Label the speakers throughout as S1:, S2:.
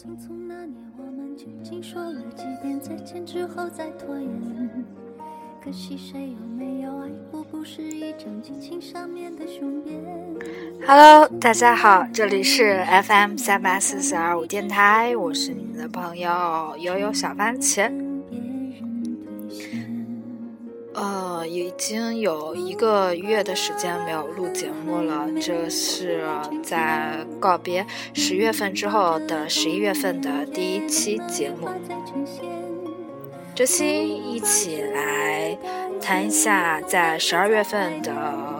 S1: 匆匆那年，我们究竟说了几遍再见之后再拖延？可惜谁有没有爱过，不是一张激情上面的雄辩。
S2: Hello，大家好，这里是 FM 三八四四二五电台，我是你们的朋友悠悠小番茄。呃，已经有一个月的时间没有录节目了，这是在告别十月份之后的十一月份的第一期节目。这期一起来谈一下在十二月份的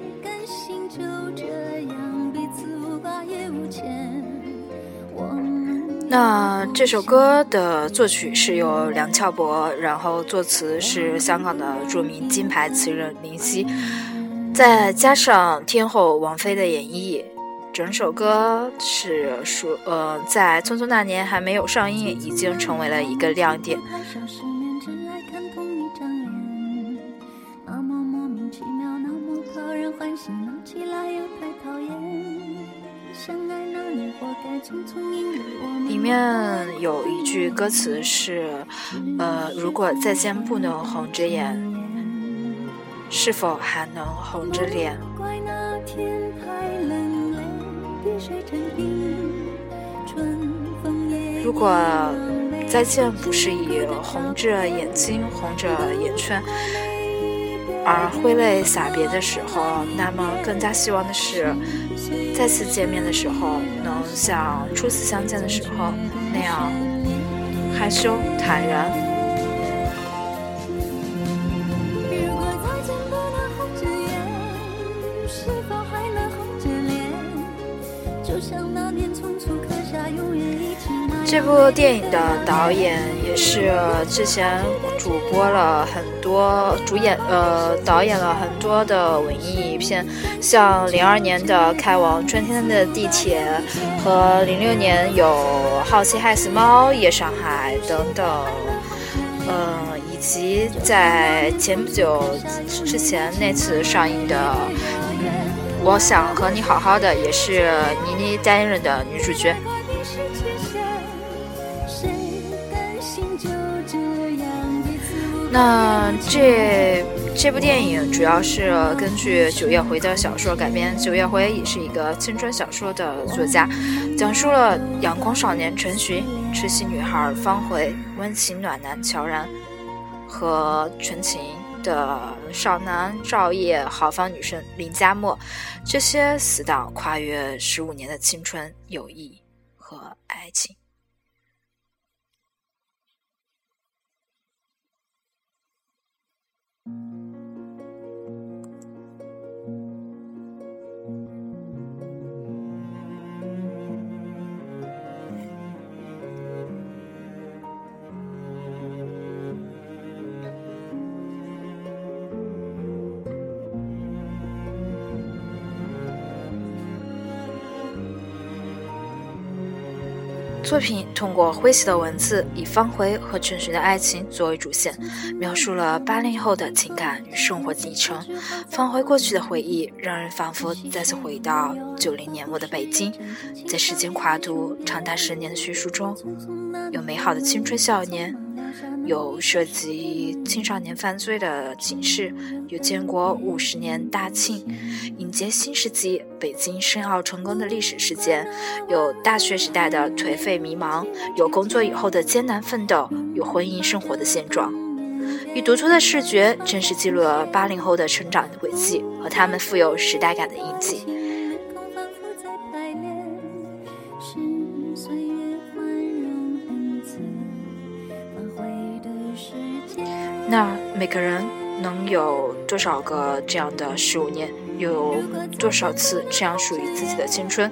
S2: 那这首歌的作曲是由梁翘柏，然后作词是香港的著名金牌词人林夕，再加上天后王菲的演绎。整首歌是说，呃，在《匆匆那年》还没有上映，已经成为了一个亮点。里面有一句歌词是，呃，如果再见不能红着眼，是否还能红着脸？如果再见不是以红着眼睛、红着眼圈而挥泪洒别的时候，那么更加希望的是，再次见面的时候，像初次相见的时候那样害羞坦然。这部电影的导演也是之前主播了很多，主演呃导演了很多的文艺片，像零二年的《开往春天的地铁》和零六年有《好奇害死猫》《夜上海》等等，嗯，以及在前不久之前那次上映的《我想和你好好的》，也是倪妮担任的女主角。那这这部电影主要是根据九月回的小说改编。九月回也是一个青春小说的作家，讲述了阳光少年陈寻、痴心女孩方回、温情暖男乔然和纯情的少男赵烨、豪放女生林佳墨这些死党跨越十五年的青春、友谊和爱情。作品通过诙谐的文字，以方茴和陈寻的爱情作为主线，描述了八零后的情感与生活历程。方回过去的回忆，让人仿佛再次回到九零年末的北京。在时间跨度长达十年的叙述中，有美好的青春少年。有涉及青少年犯罪的警示，有建国五十年大庆，迎接新世纪北京申奥成功的历史事件，有大学时代的颓废迷茫，有工作以后的艰难奋斗，有婚姻生活的现状。以独特的视觉，真实记录了八零后的成长轨迹和他们富有时代感的印记。那每个人能有多少个这样的十五年？有多少次这样属于自己的青春？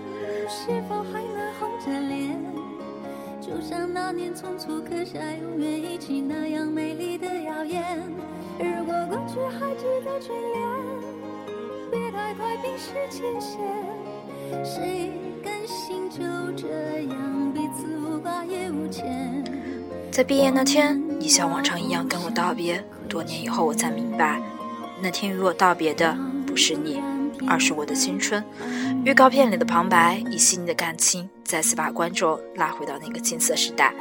S1: 如果过去还值得眷恋，别太快冰释前嫌。谁甘心就这样彼此无挂也无牵？
S2: 在毕业那天，你像往常一样跟我道别。多年以后，我才明白，那天与我道别的不是你，而是我的青春。预告片里的旁白，以细腻的感情，再次把观众拉回到那个青涩时代。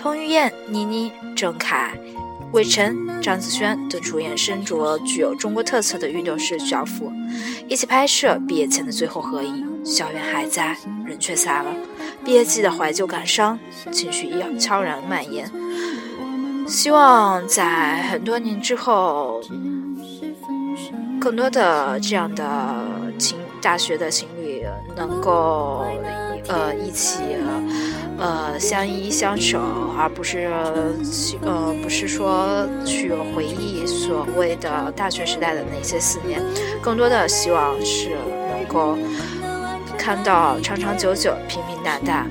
S2: 彭于晏、倪妮、郑恺、魏晨、张子萱等主演身着具有中国特色的运动式校服，一起拍摄毕业前的最后合影。校园还在，人却散了。毕业季的怀旧感伤，情绪要悄然蔓延。希望在很多年之后，更多的这样的情大学的情侣能够呃一起呃相依相守，而不是呃不是说去回忆所谓的大学时代的那些思念。更多的希望是能够看到长长久久，平平淡淡。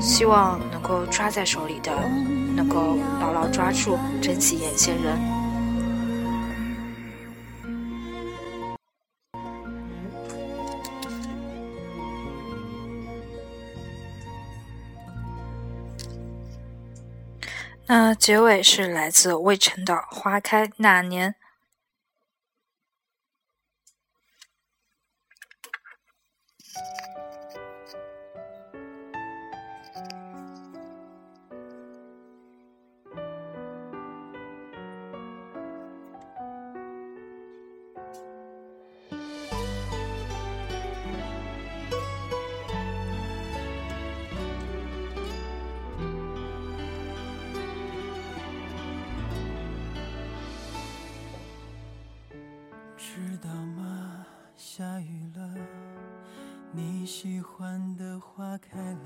S2: 希望能够抓在手里的。能够牢牢抓住，珍惜眼前人。那结尾是来自魏晨的《花开那年》。喜欢的花开了，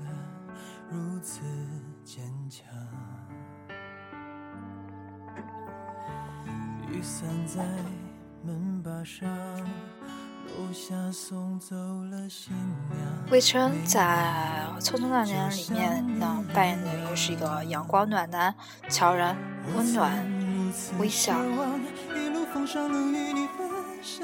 S2: 如此坚强。雨伞在门把上，楼下送走了新娘。魏晨在《匆匆那年》里面呢，扮演的又是一个阳光暖男，悄然温暖微笑。一路风霜露与你分享。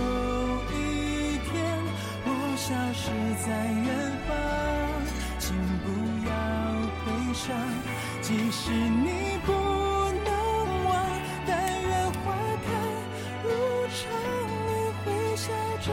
S2: 消失在远方，请不要悲伤，即使你不能忘，但愿花开如常，你会笑着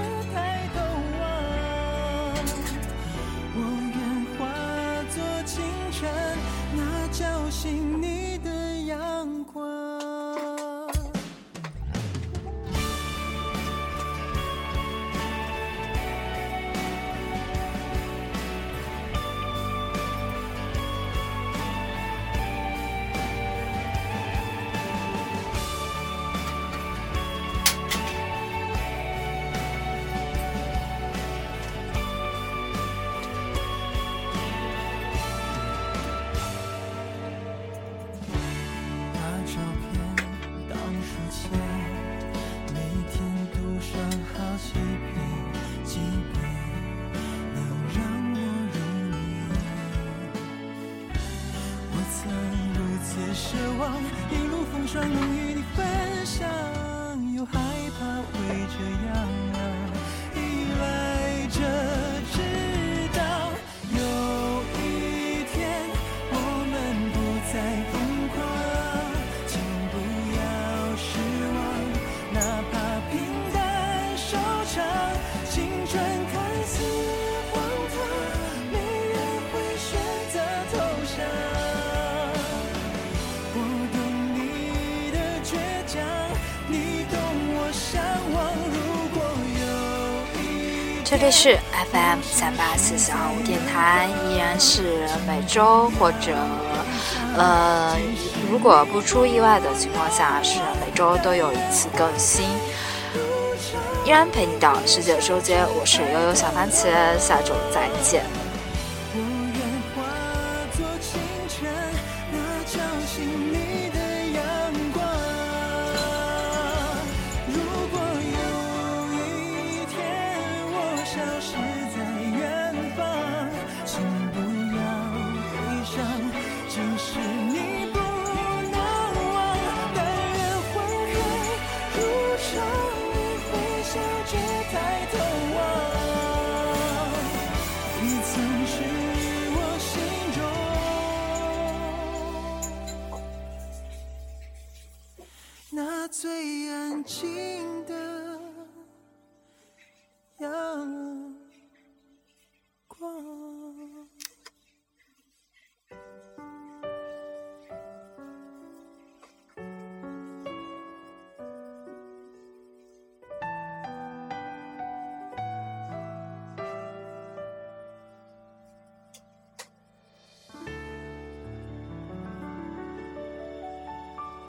S2: 这
S3: 里是 FM 三八四四二五电台，依然是每周或者呃，如果不出意外的情况下，是每周都有一次更新。依然陪你到世界周街，我是悠悠小番茄，下周再见。